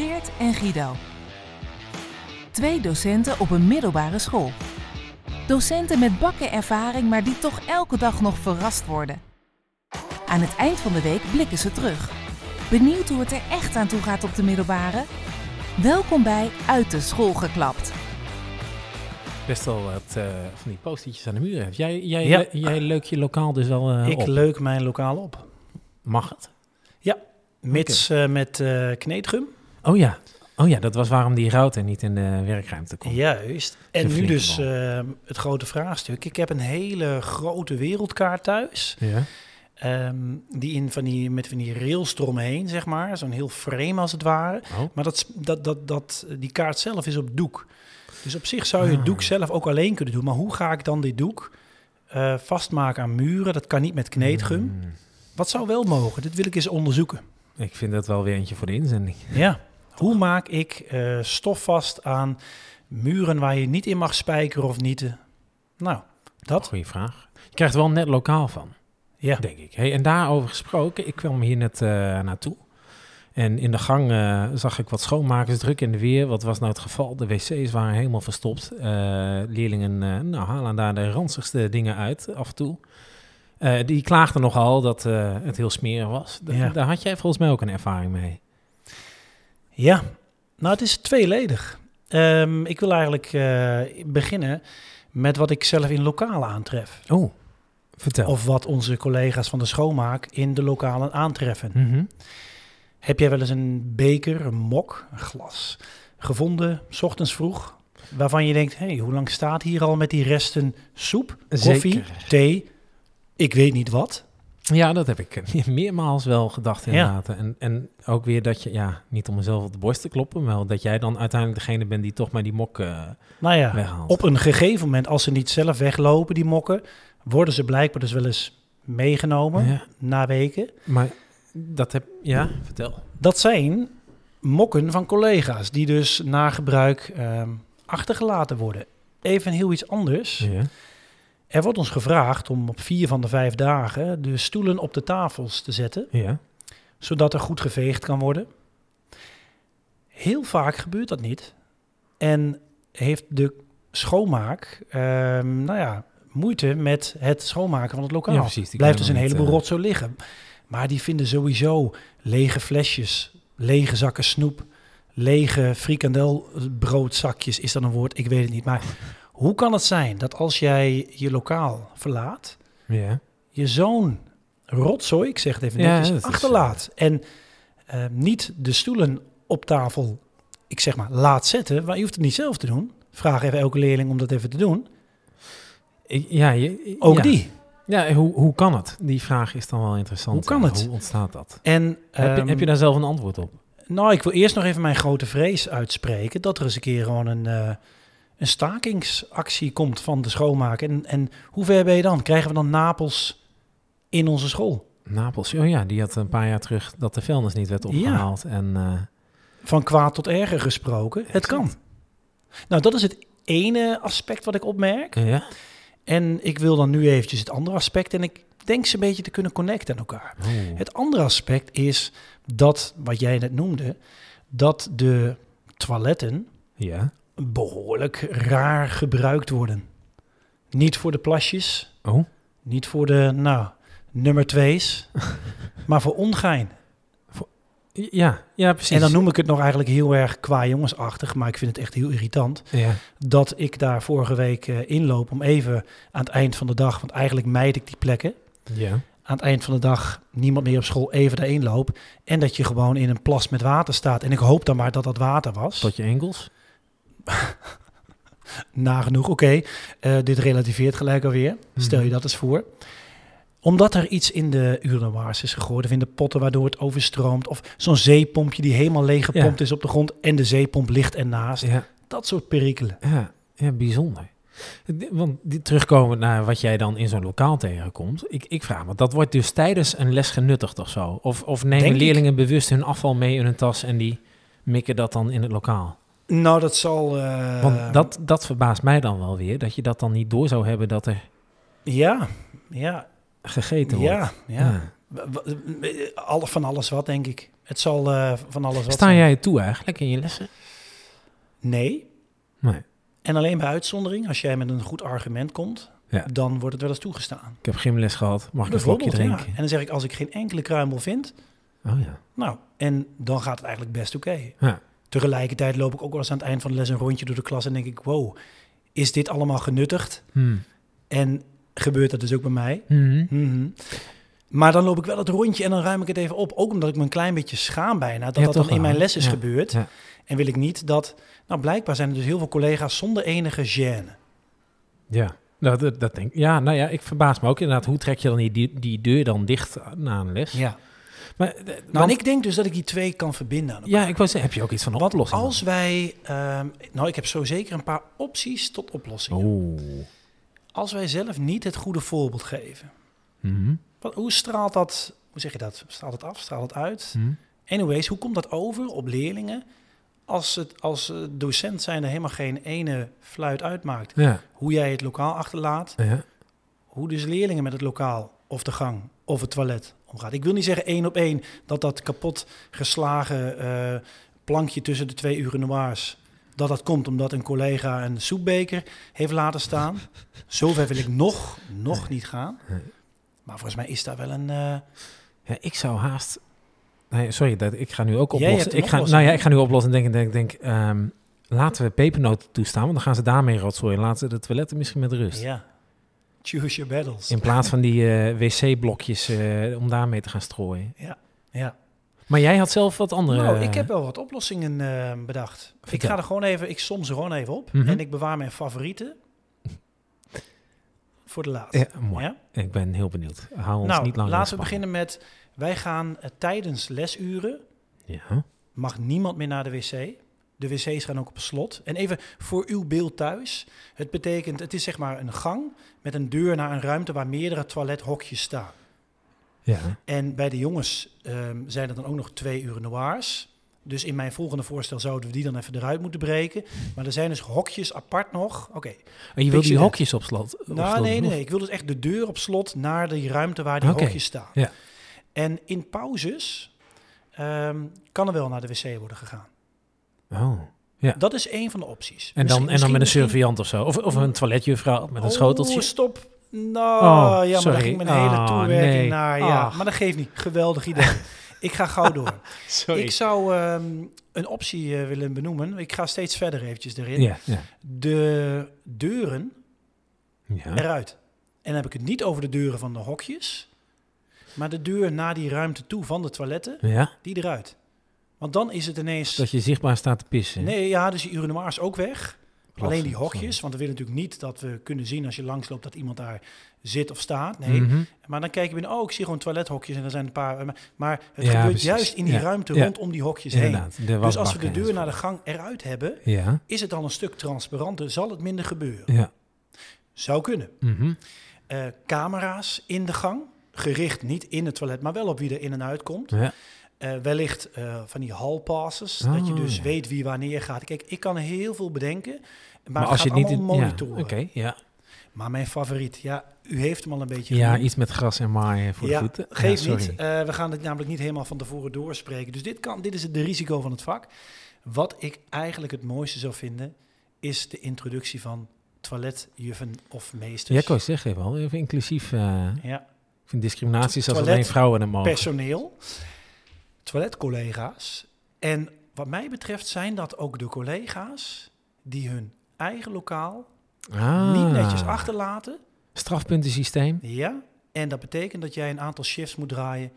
Geert en Guido. Twee docenten op een middelbare school. Docenten met bakken ervaring, maar die toch elke dag nog verrast worden. Aan het eind van de week blikken ze terug. Benieuwd hoe het er echt aan toe gaat op de middelbare? Welkom bij Uit de School geklapt. Best wel wat uh, van die postertjes aan de muur hebt. Jij, jij, Ja. jij leuk je lokaal dus wel uh, ik op. leuk mijn lokaal op. Mag het? Mits eh, met eh kneedgum. Oh ja. Oh ja, dat was waarom die router niet in de werkruimte kon. Juist. En nu dus bal. eh, het grote vraagstuk. Ik heb een hele grote wereldkaart thuis. Ja. ehm, die in van die, met van die rails eromheen, zeg maar. Zo'n heel frame als het ware. Oh. Maar dat, dat, dat, dat, die kaart zelf is op doek. Dus op zich zou je het Ah. doek zelf ook alleen kunnen doen. Maar hoe ga ik dan dit doek eh, vastmaken aan muren? Dat kan niet met kneedgum. Mm. Wat zou wel mogen? Dit wil ik eens onderzoeken. Ik vind dat wel weer eentje voor de inzending. Ja. Hoe maak ik eh, stof vast aan muren waar je niet in mag spijkeren of nieten? Nou, dat. Goeie vraag. Je krijgt wel net lokaal van, Ja. denk ik. Hey, en daarover gesproken, ik kwam hier net eh, naartoe. En in de gang eh, zag ik wat schoonmakers druk in de weer. Wat was nou het geval? De wc's waren helemaal verstopt. Leerlingen nou, halen daar de ranzigste dingen uit af en toe. Die klaagden nogal dat het heel smerig was. Da- Ja. Daar had jij volgens mij ook een ervaring mee. Ja. Nou, het is tweeledig. Ehm, ik wil eigenlijk eh, beginnen met wat ik zelf in lokalen aantref. Oh, vertel. Of wat onze collega's van de schoonmaak in de lokalen aantreffen. Mhm. Heb jij wel eens een beker, een mok, een glas gevonden, s ochtends vroeg, waarvan je denkt, hé, hey, hoe lang staat hier al met die resten soep, koffie, Zeker. thee, ik weet niet wat. Ja, dat heb ik eh, meermaals wel gedacht Ja. inderdaad. En, en ook weer dat je, ja, niet om mezelf op de borst te kloppen, maar dat jij dan uiteindelijk degene bent die toch maar die mok eh, Nou ja, weghaalt. op een gegeven moment, als ze niet zelf weglopen, die mokken, worden ze blijkbaar dus wel eens meegenomen Ja, na weken. maar dat heb, ja, vertel. Dat zijn mokken van collega's die dus na gebruik ehm, achtergelaten worden. Even heel iets anders. Ja. Er wordt ons gevraagd om op vier van de vijf dagen de stoelen op de tafels te zetten, Ja. zodat er goed geveegd kan worden. Heel vaak gebeurt dat niet. En heeft de schoonmaak, ehm, nou ja, moeite met het schoonmaken van het lokaal. Ja, precies, Blijft dus een heleboel niet, eh, rotzooi liggen. Maar die vinden sowieso lege flesjes, lege zakken snoep, lege frikandelbroodzakjes, is dat een woord? Ik weet het niet. Maar hoe kan het zijn dat als jij je lokaal verlaat, Ja. je zo'n rotzooi, ik zeg het even netjes, achterlaat. En eh, niet de stoelen op tafel, ik zeg maar, laat zetten. Maar je hoeft het niet zelf te doen. Vraag even elke leerling om dat even te doen. Ik- ja, je, Ook ja. die. Ja, hoe, hoe kan het? Die vraag is dan wel interessant. Hoe kan het? Hoe ontstaat dat? En, heb, je, ehm, heb je daar zelf een antwoord op? Nou, ik wil eerst nog even mijn grote vrees uitspreken. Dat er eens een keer gewoon een, eh, een stakingsactie komt van de schoonmaak. En, en hoe ver ben je dan? Krijgen we dan Napels in onze school? Napels, oh ja, die had een paar jaar terug dat de vuilnis niet werd Ja. opgehaald. En eh, Van kwaad tot erger gesproken. Het kan. Nou, dat is het ene aspect wat ik opmerk. ja. En ik wil dan nu eventjes het andere aspect. En ik denk ze een beetje te kunnen connecten aan elkaar. Oh. Het andere aspect is dat, wat jij net noemde, dat de toiletten Ja. Behoorlijk raar gebruikt worden. Niet voor de plasjes, Oh. niet voor de, nou, nummer twee's, maar voor ongein. Ja, ja, precies. En dan noem ik het nog eigenlijk heel erg qua jongensachtig, maar ik vind het echt heel irritant Ja. dat ik daar vorige week eh, inloop om even aan het eind van de dag, want eigenlijk mijd ik die plekken, Ja. aan het eind van de dag niemand meer op school even daarin loop en dat je gewoon in een plas met water staat. En ik hoop dan maar dat dat water was. Tot je enkels. Nagenoeg, oké. eh, dit relativeert gelijk alweer. Stel je Mhm. dat eens voor. Omdat er iets in de urinoirs is gegooid of in de potten waardoor het overstroomt. Of zo'n zeepompje die helemaal leeg gepompt is op de grond en de zeepomp ligt ernaast. Ja. Dat soort perikelen. Ja, ja bijzonder. Want die, terugkomend naar wat jij dan in zo'n lokaal tegenkomt. Ik, ik vraag me, dat wordt dus tijdens een les genuttigd of zo? Of, of nemen Denk ik. leerlingen bewust hun afval mee in hun tas en die mikken dat dan in het lokaal? Nou, dat zal... eh, Want dat, dat verbaast mij dan wel weer, dat je dat dan niet door zou hebben dat er Ja, ja, gegeten wordt. ja, ja. alle, van alles wat, denk ik. Het zal eh, van alles wat Sta zijn. jij het toe eigenlijk in je lessen? Nee. Nee. En alleen bij uitzondering, als jij met een goed argument komt, Ja. dan wordt het wel eens toegestaan. Ik heb gymles gehad. Mag ik een slokje ja. drinken? En dan zeg ik, als ik geen enkele kruimel vind, Oh ja. nou, en dan gaat het eigenlijk best oké. Ja. Tegelijkertijd loop ik ook wel eens aan het eind van de les een rondje door de klas en denk ik, wow, is dit allemaal genuttigd? Hmm. En gebeurt dat dus ook bij mij? Mhm. Mhm. Maar dan loop ik wel het rondje en dan ruim ik het even op. Ook omdat ik me een klein beetje schaam bijna dat Ja, dat dan in mijn les is Ja. gebeurd. Ja. En wil ik niet dat... Nou, blijkbaar zijn er dus heel veel collega's zonder enige gêne. Ja. Nou, dat, dat denk ik. Ja, nou ja, ik verbaas me ook inderdaad. Hoe trek je dan die, die, die deur dan dicht na een les? Ja. Maar, eh, Nou, want- en ik denk dus dat ik die twee kan verbinden aan ja, ik wou zeggen, heb je ook iets van een oplossing? als wij... ehm, nou, ik heb zo zeker een paar opties tot oplossingen. Als wij zelf niet het goede voorbeeld geven. Mhm. Wat, hoe straalt dat... Hoe zeg je dat? Straalt het af? Straalt het uit? Mhm. Anyways, hoe komt dat over op leerlingen als het als eh, docent zijn er helemaal geen ene fluit uitmaakt? Ja. Hoe jij het lokaal achterlaat, ja. hoe dus leerlingen met het lokaal of de gang of het toilet omgaan. Ik wil niet zeggen één op één dat dat kapot geslagen eh, plankje tussen de twee urinoirs, dat dat komt omdat een collega een soepbeker heeft laten staan. Zover wil ik nog, nog niet gaan. Maar volgens mij is daar wel een... eh, Ja, ik zou haast. Nee, sorry, dat, ik ga nu ook oplossen. Ik ga, nou ja, ik ga nu oplossen en denken, denk, denk, ehm, laten we pepernoten toestaan, want dan gaan ze daarmee rotzooien. Laten ze de toiletten misschien met rust. ja, choose your battles. In plaats van die eh, wc-blokjes eh, om daarmee te gaan strooien. Ja. Maar jij had zelf wat andere. Nou, ik heb wel wat oplossingen eh, bedacht. Ik ga er gewoon even, ik som ze gewoon even op. Mhm. En ik bewaar mijn favorieten voor de laatste. Ja, mooi. Ja? Ik ben heel benieuwd. Hou ons Nou, niet lang in laten we beginnen met, wij gaan tijdens lesuren, Ja. mag niemand meer naar de wc. De wc's gaan ook op slot. En even voor uw beeld thuis. Het betekent, het is zeg maar een gang met een deur naar een ruimte waar meerdere toilethokjes staan. ja. En bij de jongens ehm, zijn er dan ook nog twee urinoirs. Dus in mijn volgende voorstel zouden we die dan even eruit moeten breken. Maar er zijn dus hokjes apart nog. Oké. En je wil die hokjes op slot? op Nou, slot nee, nee, nee. Ik wil dus echt de deur op slot naar die ruimte waar die hokjes staan. Ja. En in pauzes ehm, kan er wel naar de wc worden gegaan. Oh. Dat is één van de opties. En dan, Misschien- en dan met een surveillant of zo. Of, of een toiletjuffrouw met een Oh, schoteltje. stop. Nou, Oh, ja, maar sorry. daar ging mijn hele Ah, toewerking nee. naar. Ja, Ach. maar dat geeft niet. Geweldig idee. ik ga gauw door. Sorry. Ik zou ehm, een optie eh, willen benoemen. Ik ga steeds verder eventjes erin. Ja, ja. De deuren ja. eruit. En dan heb ik het niet over de deuren van de hokjes, maar de deur naar die ruimte toe van de toiletten, ja. die eruit. Want dan is het ineens... Dat je zichtbaar staat te pissen. Nee, ja, dus die urinoirs ook weg. Klopt, Alleen die sorry. hokjes, want we willen natuurlijk niet dat we kunnen zien als je langsloopt dat iemand daar zit of staat. Nee, Mhm. maar dan kijk je binnen, oh, ik zie gewoon toilethokjes en er zijn een paar... Maar, maar het Ja, gebeurt precies. juist in die Ja, ruimte ja. rondom die hokjes heen. Inderdaad. Dus als we de deur naar de gang eruit hebben, is het dan een stuk transparanter, zal het minder gebeuren. ja. Zou kunnen. Eh, camera's in de gang, gericht niet in het toilet, maar wel op wie er in en uit komt. Eh, wellicht eh, van die hallpasses, dat je dus weet wie wanneer gaat. Kijk, ik kan heel veel bedenken, maar, als je het niet in... monitoren. Ja, oké, ja. Maar mijn favoriet, ja, u heeft hem al een beetje Ja, genoemd. iets met gras en maaien voor ja, de voeten. geef ja, niet. Eh, we gaan het namelijk niet helemaal van tevoren doorspreken. Dus dit, kan, dit is het de risico van het vak. Wat ik eigenlijk het mooiste zou vinden, is de introductie van toiletjuffen of meesters. Ja, ik wou zeggen, wel even inclusief. Ja, ik vind discriminatie zelfs Toilet, alleen vrouwen het mogen. personeel, toiletcollega's. En wat mij betreft zijn dat ook de collega's die hun eigen lokaal Ah, niet netjes achterlaten. Strafpuntensysteem. Ja, en dat betekent dat jij een aantal shifts moet draaien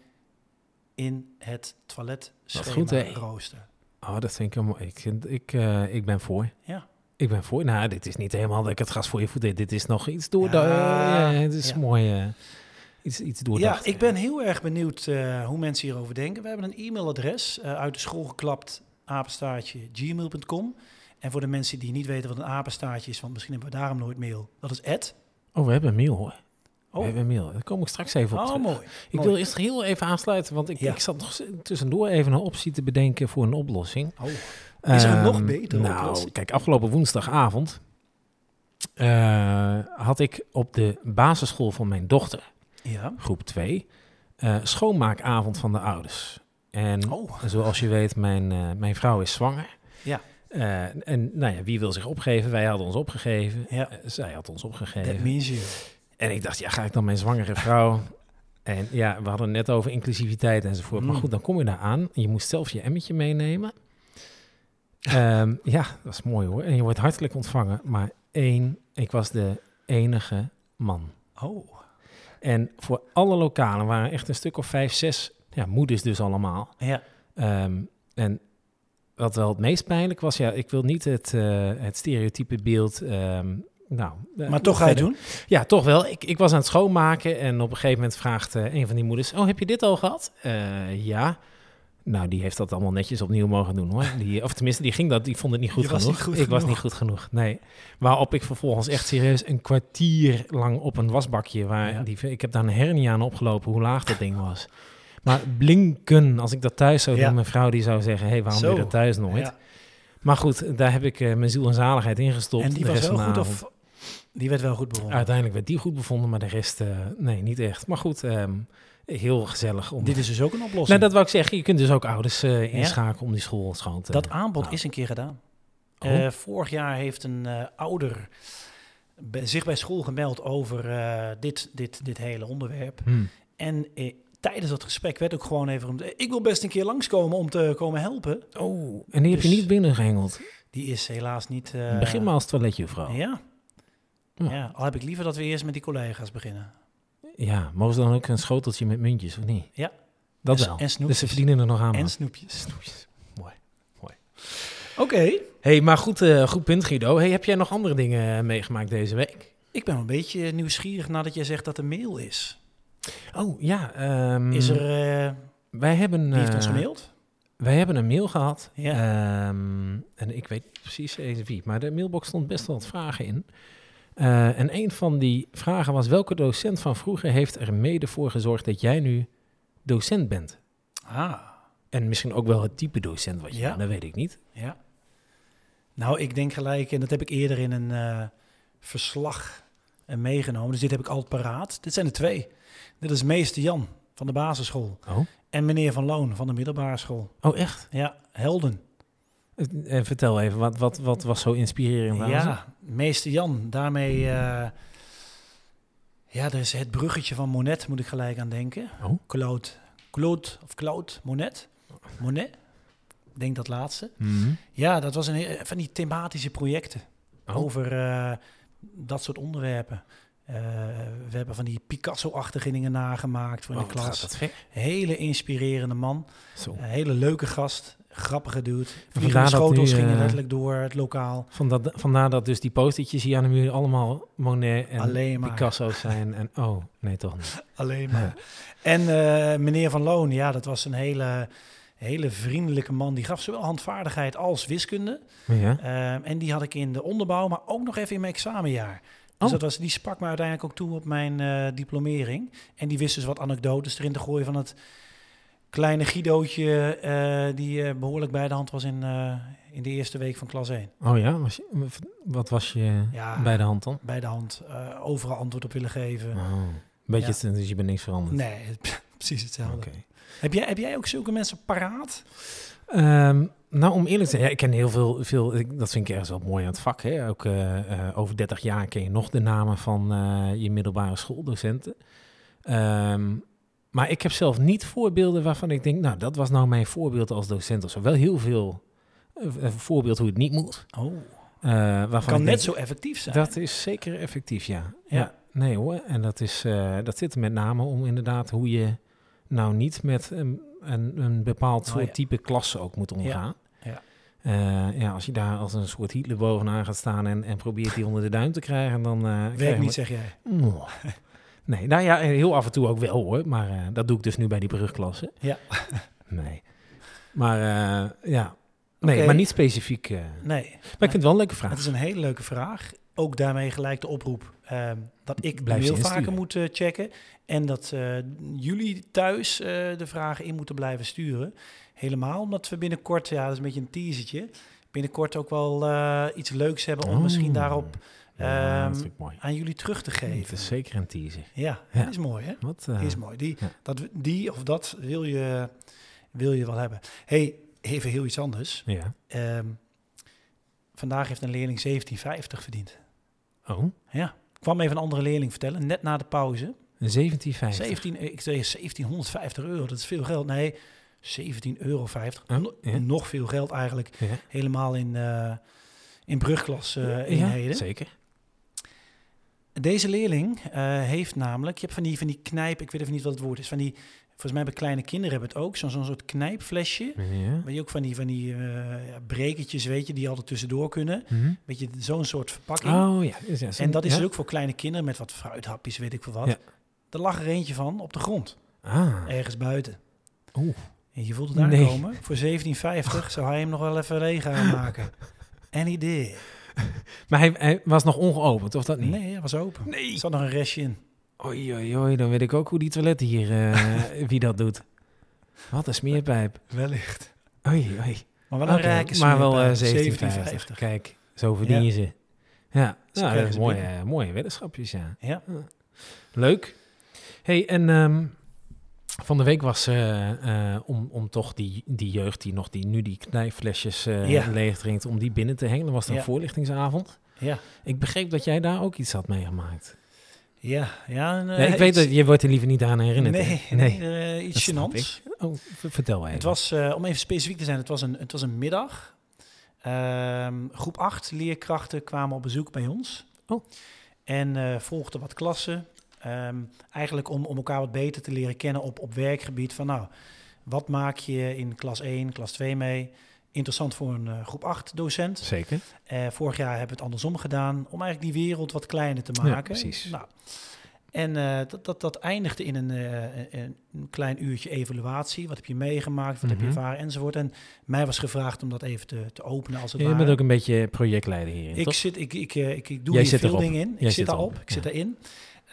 in het toilet goed, hè? rooster. Oh, dat vind ik mooi. Ik, vind- ik, eh, ik ben voor. Ja. Ik ben voor. Nou, dit is niet helemaal dat ik het gas voor je voet deed. Dit is nog iets door. Ja, ja, het is ja. mooi. eh, iets, iets Ja, ik ben heel erg benieuwd eh, hoe mensen hierover denken. We hebben een e-mailadres eh, uit de school geklapt, apenstaartje gmail.com. En voor de mensen die niet weten wat een apenstaartje is, want misschien hebben we daarom nooit mail, dat is. Oh, we hebben een mail hoor. We Oh, hebben een mail. Daar kom ik straks even op oh terug. mooi. Ik mooi. wil eerst heel even aansluiten, want ik, Ja. ik zat nog tussendoor even een optie te bedenken voor een oplossing. Oh, Is er een nog Ehm, betere nou, oplossing? kijk, afgelopen woensdagavond eh, had ik op de basisschool van mijn dochter, ja. groep 2, eh, schoonmaakavond van de ouders. En Oh. zoals je weet, mijn, eh, mijn vrouw is zwanger. Ja. Eh, en nou ja, wie wil zich opgeven? Wij hadden ons opgegeven. Ja. Zij had ons That opgegeven. means you. En ik dacht, ja, ga ik dan mijn zwangere vrouw... En ja, we hadden net over inclusiviteit enzovoort. Maar Mm. goed, dan kom je daar aan. Je moest zelf je emmetje meenemen. Ehm, ja, dat is mooi hoor. En je wordt hartelijk ontvangen. Maar één, ik was de enige man. Oh. En voor alle lokalen waren echt een stuk of vijf, zes ja, moeders dus allemaal. Ja. Ehm, en wat wel het meest pijnlijk was, ja, ik wil niet het, eh, het stereotype beeld. ehm, nou, eh, Maar toch ga je doen? Ja, toch wel. Ik, ik was aan het schoonmaken en op een gegeven moment vraagt eh, een van die moeders: Oh, heb je dit al gehad? Eh, ja. Nou, die heeft dat allemaal netjes opnieuw mogen doen hoor. Die, of tenminste, die ging dat, die vond het niet goed genoeg. niet goed ik was niet goed genoeg. Nee. Waarop ik vervolgens echt serieus een kwartier lang op een wasbakje, waar Ja. die, ik heb daar een hernia aan opgelopen, hoe laag dat ding was. Maar blinken, als ik dat thuis zou doen, Ja. mijn vrouw die zou zeggen: Hé, hey, waarom Zo. doe je dat thuis nooit? Ja. Maar goed, daar heb ik eh, mijn ziel en zaligheid in gestopt. En die de was rest wel goed of... Die werd wel goed bevonden. Uiteindelijk werd die goed bevonden, maar de rest, eh, nee, niet echt. Maar goed, ehm, heel gezellig. Om... Dit is dus ook een oplossing. nou, dat wou ik zeggen. Je kunt dus ook ouders eh, inschakelen om die school schoon te... Dat aanbod nou. is een keer gedaan. Oh. Eh, vorig jaar heeft een eh, ouder zich bij school gemeld over dit, dit, dit hele onderwerp. Hmm. En tijdens dat gesprek werd ook gewoon even... Ik wil best een keer langskomen om te komen helpen. Oh, en die heb je Dus- niet binnengehengeld. Die is helaas niet... Begin maar als toiletjuffrouw. Ja. Ja. ja. Al heb ik liever dat we eerst met die collega's beginnen. Mogen ze dan ook een schoteltje met muntjes, of niet? Ja. Dat En- wel. en dus snoepjes. ze verdienen er nog aan. En man. snoepjes. Snoepjes. Mooi. Oké. hey, maar goed, eh, goed punt Guido. Hey, heb jij nog andere dingen eh, meegemaakt deze week? Ik ben wel een beetje nieuwsgierig nadat jij zegt dat er mail is. Oh, ja. ehm, Is er... eh Wij hebben... wie heeft ons gemaild? Wij hebben een mail gehad. Ja. Ehm, en ik weet precies even wie. Maar de mailbox stond best wel wat vragen in. Eh, en een van die vragen was... welke docent van vroeger heeft er mede voor gezorgd... dat jij nu docent bent? Ah. En misschien ook wel het type docent wat je Ja. bent, dat weet ik niet. Ja. Nou, ik denk gelijk, en dat heb ik eerder in een eh, verslag eh, meegenomen. Dus dit heb ik altijd paraat. Dit zijn er twee. Dit is meester Jan van de basisschool. Oh, En meneer Van Loon van de middelbare school. oh echt? Ja, helden. En vertel even, wat, wat, wat was zo inspirerend aan? Ja, meester Jan. Daarmee... eh, ja, er is het bruggetje van Monet, moet ik gelijk aan denken. Oh. Claude, Claude of Claude Monet. Monet. Ik denk dat laatste. Mhm. Ja, dat was een van die thematische projecten. Oh. over eh, dat soort onderwerpen. Eh, we hebben van die Picasso-achtige dingen nagemaakt voor Oh, de wat klas. Hele inspirerende man. Zo. Een hele leuke gast. Grappige dude. Vliegende dat schotels gingen eh, letterlijk door het lokaal. Vandaar, vandaar dat dus die postertjes hier aan de muur allemaal Monet en Alleen maar. Picasso's zijn. En, oh, nee toch niet. Alleen maar. En eh, meneer Van Loon, ja, dat was een hele, hele vriendelijke man. Die gaf zowel handvaardigheid als wiskunde. Ja. Ehm, en die had ik in de onderbouw, maar ook nog even in mijn examenjaar. Dus Oh. dat was, die sprak me uiteindelijk ook toe op mijn eh, diplomering. En die wist dus wat anekdotes erin te gooien van het kleine Guidootje... eh, die eh, behoorlijk bij de hand was in, eh, in de eerste week van klas 1. Oh ja, was je, wat was je Ja. bij de hand dan? Bij de hand, overal antwoord op willen geven. Oh, beetje, Ja. het- dus je bent niks veranderd. Nee, precies hetzelfde. Heb, jij, heb jij ook zulke mensen paraat? Ehm, nou, om eerlijk te zijn, ja, ik ken heel veel, veel ik- dat vind ik ergens wel mooi aan het vak. Hè? Ook over 30 jaar ken je nog de namen van je middelbare schooldocenten. Ehm, maar ik heb zelf niet voorbeelden waarvan ik denk, nou, dat was nou mijn voorbeeld als docent of zo. Wel heel veel eh, een voorbeeld hoe het niet moet. Oh, waarvan kan net denk, zo effectief zijn. Dat is zeker effectief, ja. Ja. ja. nee hoor. En dat, is, eh, dat zit er met name om inderdaad hoe je nou niet met een, een, een bepaald Oh, soort ja. type klasse ook moet omgaan. ja. Ja, als je daar als een soort Hitler bovenaan gaat staan en, en probeert die onder de duim te krijgen, dan... Werkt niet, zeg jij. Nee, nou ja, heel af en toe ook wel hoor. Maar eh, dat doe ik dus nu bij die brugklasse. Ja. Nee. Maar eh, ja, nee, maar niet specifiek. eh. Nee, Maar ik vind het wel een leuke vraag. het is een hele leuke vraag. Ook daarmee gelijk de oproep ehm, dat ik Blijf insturen. vaker moet eh, checken. En dat eh, jullie thuis eh, de vragen in moeten blijven sturen. Helemaal omdat we binnenkort, ja dat is een beetje een teasertje, binnenkort ook wel eh, iets leuks hebben om Oh. misschien daarop Ja, ehm, dat vind ik mooi. aan jullie terug te Het geven. is zeker een teaser. Ja, Ja. dat is mooi hè? Wat, eh, is mooi. Die, ja. dat, die of dat wil je, wil je wel hebben. hey, even heel iets anders. Ja. Ehm, vandaag heeft een leerling 1750 verdiend. Oh, Ja, ik kwam even een andere leerling vertellen, net na de pauze. een 1750. 17, ik zei 1750 euro, dat is veel geld. Nee, 17,50 euro. Oh, ja. Nog veel geld eigenlijk. Ja. Helemaal in, eh in brugklas eh, Ja, eenheden. zeker. Deze leerling eh, heeft namelijk, je hebt van die, van die knijp, ik weet even niet wat het woord is, van die, volgens mij bij kleine kinderen hebben het ook, zo'n zo'n soort knijpflesje. Ja. Waar je ook van die, van die eh, brekertjes, weet je, die altijd tussendoor kunnen. Weet je, zo'n soort verpakking. Oh ja. is- ja, en dat is ja. dus ook voor kleine kinderen met wat fruithapjes, weet ik veel wat. Er lag er eentje van op de grond, Ah, ergens buiten. oeh. En je voelt het Nee. aankomen. Voor 17,50 zou hij hem nog wel even leeg gaan maken. En idee. Maar hij, hij was nog ongeopend, of dat niet? Nee, hij was open. Nee. Er zat nog een restje in. Oei, oei, oei, dan weet ik ook hoe die toiletten hier, eh, wie dat doet. Wat een smeerpijp. Wellicht. Oei, oei. Maar wel een rijke Maar wel eh, smeerpijp. 1750. Kijk, zo verdien je ze. Ja, nou, dat is mooie, eh, mooie weddenschapjes, ja. Ja. Leuk. hey, en ehm, van de week was eh, eh, om, om toch die, die jeugd die nog die, nu die knijpflesjes eh Ja. leeg drinkt, om die binnen te hengelen, was er een voorlichtingsavond. Ja. Ik begreep dat jij daar ook iets had meegemaakt. Ja, ja. eh, ik weet dat je wordt er liever niet aan herinnerd. Nee, nee, eh, iets gênants. Oh, vertel even. Het was, eh, om even specifiek te zijn, het was een, het was een middag. Ehm, groep 8 leerkrachten kwamen op bezoek bij ons. Oh. En eh, volgden wat klassen. Ehm, eigenlijk om, om elkaar wat beter te leren kennen op, op werkgebied. Van nou, wat maak je in klas 1, klas 2 mee? Interessant voor een eh, groep 8 docent. Zeker. Eh, vorig jaar hebben we het andersom gedaan. Om eigenlijk die wereld wat kleiner te Ja, maken. precies. Nou, en eh, dat, dat, dat eindigde in een, een, een klein uurtje evaluatie. Wat heb je meegemaakt? Wat heb je Mhm. ervaren? Enzovoort. En mij was gevraagd om dat even te, te openen als het Je ware. bent ook een beetje projectleider hierin, ik, toch? zit, ik, ik, ik, ik doe Jij hier veel erop. dingen in. Jij ik zit zit daarop. Ik zit ja.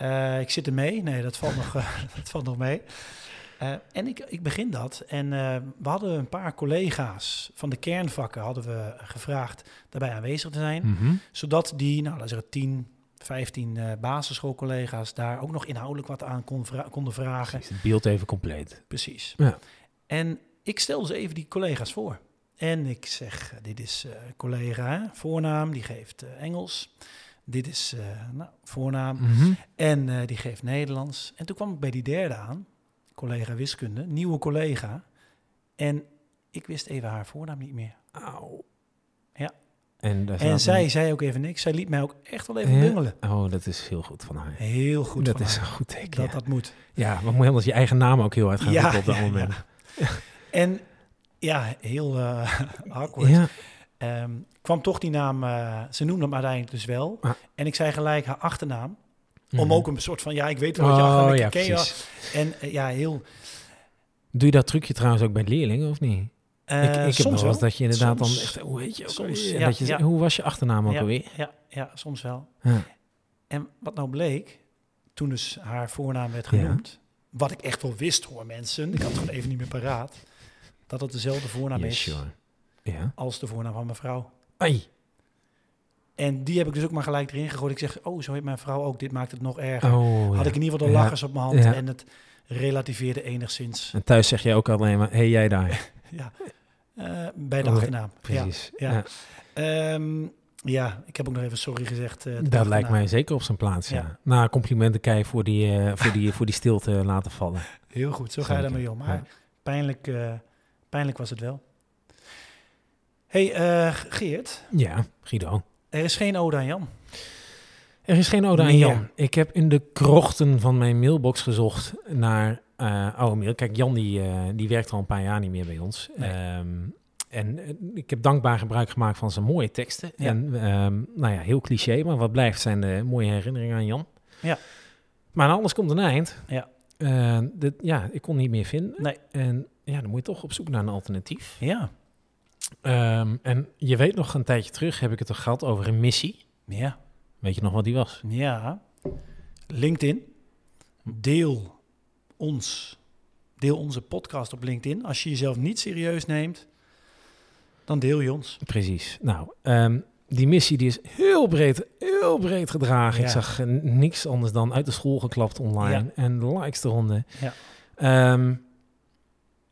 Eh, ik zit er mee. Nee, dat valt nog, dat valt nog mee. Eh, en ik, ik begin dat. En eh, we hadden een paar collega's van de kernvakken hadden we gevraagd daarbij aanwezig te zijn Mhm. zodat die, nou, we zeggen 10, 15 eh, basisschoolcollega's daar ook nog inhoudelijk wat aan kon vra- konden vragen. Precies, het beeld even compleet. Precies. Ja. En ik stelde ze even die collega's voor. En ik zeg, dit is collega, hè, voornaam, die geeft Engels. Dit is eh, nou, voornaam. Mhm. En eh, die geeft Nederlands. En toen kwam ik bij die derde aan, collega wiskunde, nieuwe collega. En ik wist even haar voornaam niet meer. Auw. Ja. En, En zij zei ook even niks. Zij liet mij ook echt wel even Ja? bungelen. Oh, dat is heel goed van haar. Heel goed dat is haar. een goed teken. dat ja. dat moet. ja, maar moet je anders je eigen naam ook heel hard gaan Ja, op dat ja, moment. En ja, heel eh awkward. Ehm, kwam toch die naam, eh, ze noemde hem uiteindelijk dus wel. Ah. En ik zei gelijk haar achternaam. Om Mhm. ook een soort van, ja, ik weet wel wat je Oh, achternaam ja, ken je. En eh, ja, heel... Doe je dat trucje trouwens ook bij leerlingen, of niet? eh, ik ik heb soms nog wel eens dat je inderdaad Soms. dan echt... Hoe heet je ook Soms, ja, dat je, ja. Hoe was je achternaam ook alweer? Ja, ja, soms wel. En wat nou bleek, toen dus haar voornaam werd genoemd... Wat ik echt wel wist hoor, mensen. Ik had het gewoon even niet meer paraat. Dat het dezelfde voornaam Yes, is sure. Ja. als de voornaam van mijn vrouw. Ai. En die heb ik dus ook maar gelijk erin gegooid. Ik zeg, oh, zo heet mijn vrouw ook. Dit maakt het nog erger. Oh, Had ja. ik in ieder geval de Ja. lachers op mijn hand. Ja. En het relativeerde enigszins. En thuis zeg je ook alleen maar, hé hey, jij daar. Ja. Eh, bij de Oh, achternaam. Precies. Ja. Ehm, ja, ik heb ook nog even sorry gezegd. de Dat lijkt mij zeker op zijn plaats, ja. Ja. Na complimenten kei voor die, eh, voor, die, voor die stilte laten vallen. Heel goed, zo ga je daarmee om. Maar Ja. pijnlijk, pijnlijk was het wel. Hey, eh, Geert. Ja, Guido. Er is geen ode aan Jan. Er is geen ode aan. Jan. Ik heb in de krochten van mijn mailbox gezocht naar eh oude mail. Kijk, Jan die, eh, die werkt al een paar jaar niet meer bij ons. Nee. Ehm, en ik heb dankbaar gebruik gemaakt van zijn mooie teksten. Ja. En ehm, nou ja, heel cliché, maar wat blijft zijn de mooie herinneringen aan Jan. Ja. Maar alles komt een eind. Ja. Dit- ja, ik kon niet meer vinden. Nee. En ja, dan moet je toch op zoek naar een alternatief. Ja. Ehm, en je weet nog, een tijdje terug heb ik het er gehad over een missie. Ja. Weet je nog wat die was? Ja. LinkedIn. Deel ons. Deel onze podcast op LinkedIn. Als je jezelf niet serieus neemt, dan deel je ons. Precies. Nou, ehm, die missie die is heel breed, heel breed gedragen. Ja. Ik zag eh, niks anders dan uit de school geklapt online. En de likes eronder. Ja. Ehm,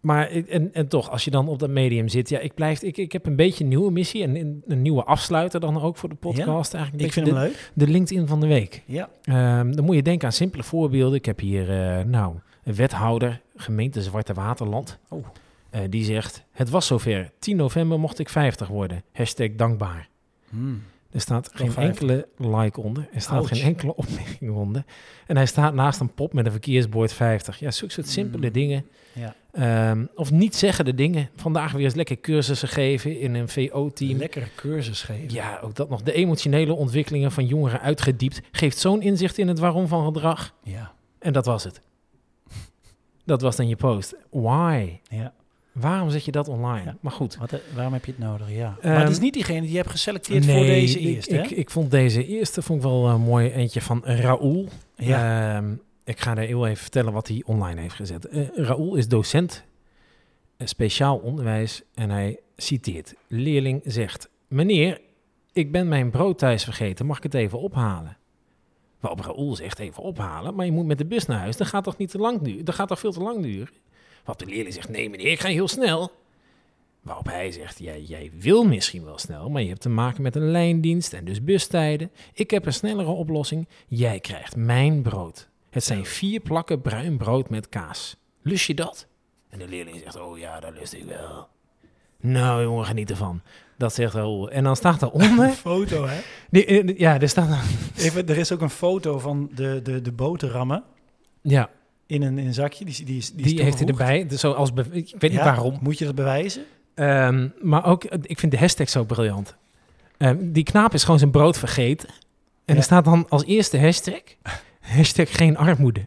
maar en, en toch, als je dan op dat medium zit, ja, ik blijf, ik, ik heb een beetje een nieuwe missie en een, een nieuwe afsluiter dan ook voor de podcast. Eigenlijk Ik vind beetje hem de, leuk. de LinkedIn van de week. Ja. Ehm, dan moet je denken aan simpele voorbeelden. Ik heb hier, eh, nou, een wethouder, gemeente Zwarte Waterland. Oh. Eh, die zegt, het was zover. 10 november mocht ik 50 worden. Hashtag dankbaar. Hmm. Er staat geen 50. enkele like onder. Er staat Ouch. geen enkele opmerking onder. En hij staat naast een pop met een verkeersbord 50. Ja, zulke soort simpele Mm. dingen. Ja. Ehm, of niet zeggen de dingen. Vandaag weer eens lekker cursussen geven in een VO-team. Lekkere cursus geven. Ja, ook dat nog. De emotionele ontwikkelingen van jongeren uitgediept. Geeft zo'n inzicht in het waarom van gedrag. Ja. En dat was het. Dat was dan je post. Why? ja. Waarom zet je dat online? Ja. Maar goed. Wat, eh, waarom heb je het nodig? Ja. Ehm, maar het is niet diegene die je hebt geselecteerd voor deze ik- eerste, ik, hè? ik, vond deze eerste vond ik wel een mooi eentje van Raoul. Ja. Ehm, ik ga er heel even vertellen wat hij online heeft gezet. Eh Raoul is docent, eh, speciaal onderwijs, en hij citeert. Leerling zegt, meneer, ik ben mijn brood thuis vergeten, mag ik het even ophalen? Waarop Raoul zegt, even ophalen, maar je moet met de bus naar huis. Dat gaat toch niet te lang duren? Dat gaat toch veel te lang duren? Waarop de leerling zegt, nee meneer, ik ga heel snel. Waarop hij zegt, ja, jij wil misschien wel snel, maar je hebt te maken met een lijndienst en dus bustijden. Ik heb een snellere oplossing. Jij krijgt mijn brood. Het zijn vier plakken bruin brood met kaas. Lust je dat? En de leerling zegt, oh ja, dat lust ik wel. Nou jongen, geniet ervan. Dat zegt Raoul. En dan staat Een daaronder... foto, hè? die, eh, ja, er staat... Even, er is ook een foto van de, de, de boterhammen Ja, in een, in een zakje. Die, die, is- die, die, is heeft hij erbij. Dus zo als ik weet niet waarom. Moet je dat bewijzen? Ehm, maar ook, eh, ik vind de hashtag zo briljant. Ehm, die knaap is gewoon zijn brood vergeten. En Ja. er staat dan als eerste hashtag... Hashtag geen armoede.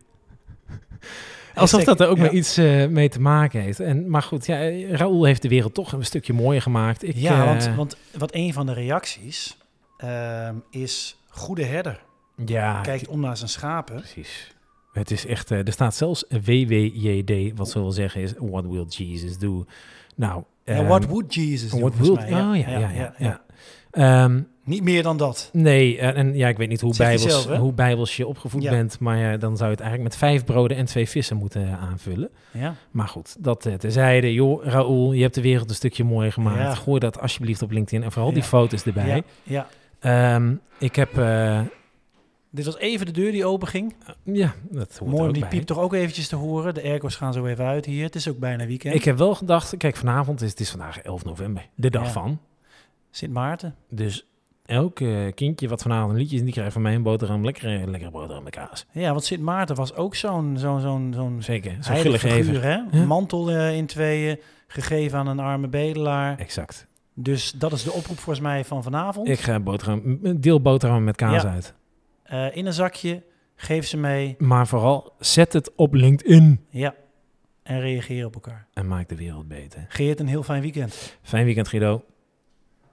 Alsof dat er ook ja. maar iets eh, mee te maken heeft. En, maar goed, ja, eh, Raoul heeft de wereld toch een stukje mooier gemaakt. Ik, ja, eh, want, want wat een van de reacties ehm, is... Goede herder ja, kijkt om naar zijn schapen. precies. Het is echt, eh, er staat zelfs WWJD, wat zo wil zeggen is, what will Jesus do? Nou, Ja, ehm, what would Jesus do, what volgens will, mij. oh, ja, ja, ja, ja. Ehm, Niet meer dan dat. Nee, en, en ja, ik weet niet hoe, bijbels, hoe bijbels je opgevoed bent, maar ja, dan zou je het eigenlijk met vijf broden en twee vissen moeten eh, aanvullen. Ja. Maar goed, dat eh, terzijde. Joh, Raoul, je hebt de wereld een stukje mooier gemaakt. Gooi dat alsjeblieft op LinkedIn en vooral die foto's erbij. Ja, ja. Ehm, ik heb, eh, Dit was even de deur die open ging. ja, dat hoort Mooi om die bij. piep toch ook eventjes te horen. De airco's gaan zo even uit hier. Het is ook bijna weekend. Ik heb wel gedacht, kijk, vanavond is het is vandaag 11 november, de dag Ja. van. Sint Maarten. Dus elk eh, kindje wat vanavond een liedje is, die krijgt van mij een boterham, lekkere, lekkere boterham met kaas. Ja, want Sint Maarten was ook zo'n zo'n zo'n zo'n Zeker, zo'n figuur, hè? Mantel eh, in tweeën, gegeven aan een arme bedelaar. Exact. Dus dat is de oproep volgens mij van vanavond. Ik ga boterham, een deel boterham met kaas Ja. uit. Eh, in een zakje, geef ze mee. Maar vooral, zet het op LinkedIn. Ja. En reageer op elkaar. En maak de wereld beter. Geert, een heel fijn weekend. Fijn weekend, Guido.